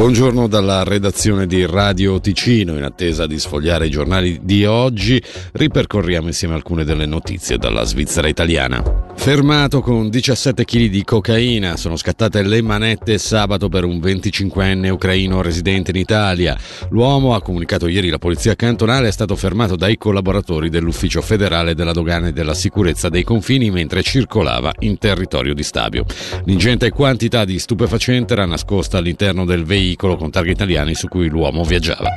Buongiorno dalla redazione di Radio Ticino. In attesa di sfogliare i giornali di oggi, ripercorriamo insieme alcune delle notizie dalla Svizzera italiana. Fermato con 17 kg di cocaina, sono scattate le manette sabato per un 25enne ucraino residente in Italia. L'uomo, ha comunicato ieri la polizia cantonale, è stato fermato dai collaboratori dell'Ufficio federale della dogana e della sicurezza dei confini mentre circolava in territorio di Stabio. L'ingente quantità di stupefacente era nascosta all'interno del veicolo con targhe italiani su cui l'uomo viaggiava.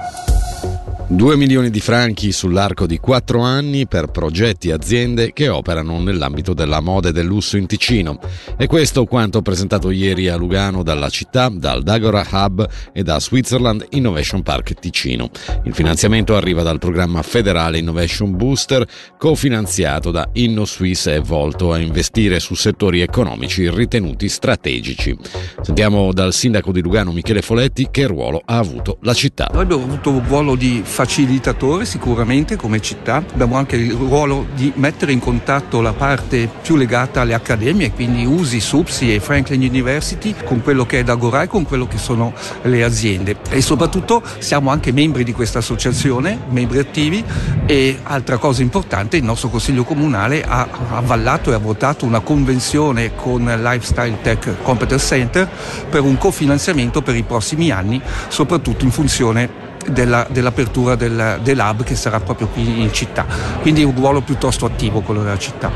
2 milioni di franchi sull'arco di 4 anni per progetti e aziende che operano nell'ambito della moda e del lusso in Ticino. E questo quanto presentato ieri a Lugano dalla città, dal Dagora Hub e da Switzerland Innovation Park Ticino. Il finanziamento arriva dal programma federale Innovation Booster cofinanziato da InnoSwiss e volto a investire su settori economici ritenuti strategici. Sentiamo dal sindaco di Lugano Michele Foletti che ruolo ha avuto la città. Noi abbiamo avuto un ruolo di facilitatore sicuramente come città, abbiamo anche il ruolo di mettere in contatto la parte più legata alle accademie, quindi USI, SUPSI e Franklin University con quello che è Dagora e con quello che sono le aziende. E soprattutto siamo anche membri di questa associazione, membri attivi e altra cosa importante il nostro consiglio comunale ha avvallato e ha votato una convenzione con Lifestyle Tech Competence Center per un cofinanziamento per i prossimi anni, soprattutto in funzione della, dell'apertura del, dell'hub che sarà proprio qui in città. Quindi un ruolo piuttosto attivo quello della città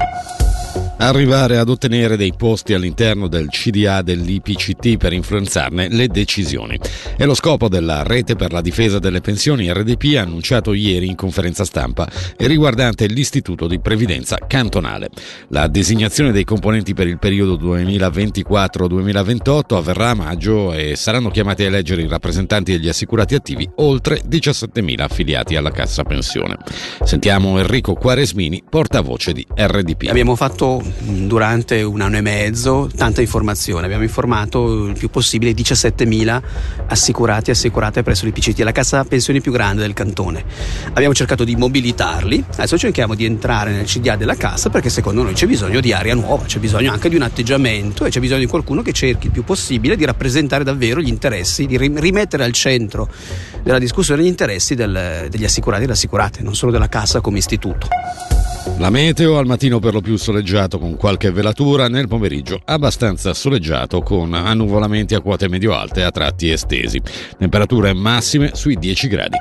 arrivare ad ottenere dei posti all'interno del CDA dell'IPCT per influenzarne le decisioni. È lo scopo della Rete per la difesa delle pensioni RDP annunciato ieri in conferenza stampa e riguardante l'Istituto di Previdenza Cantonale. La designazione dei componenti per il periodo 2024-2028 avverrà a maggio e saranno chiamati a eleggere i rappresentanti degli assicurati attivi oltre 17.000 affiliati alla Cassa Pensione. Sentiamo Enrico Quaresmini, portavoce di RDP. Abbiamo fatto durante un anno e mezzo tanta informazione. Abbiamo informato il più possibile 17.000 assicurati e assicurate presso l'IPCT, la cassa pensioni più grande del cantone. Abbiamo cercato di mobilitarli, adesso cerchiamo di entrare nel CDA della cassa perché secondo noi c'è bisogno di aria nuova, c'è bisogno anche di un atteggiamento e c'è bisogno di qualcuno che cerchi il più possibile di rappresentare davvero gli interessi, di rimettere al centro della discussione gli interessi del, degli assicurati e delle assicurate, non solo della cassa come istituto. La meteo al mattino per lo più soleggiato con qualche velatura, nel pomeriggio abbastanza soleggiato con annuvolamenti a quote medio-alte a tratti estesi. Temperature massime sui 10 gradi.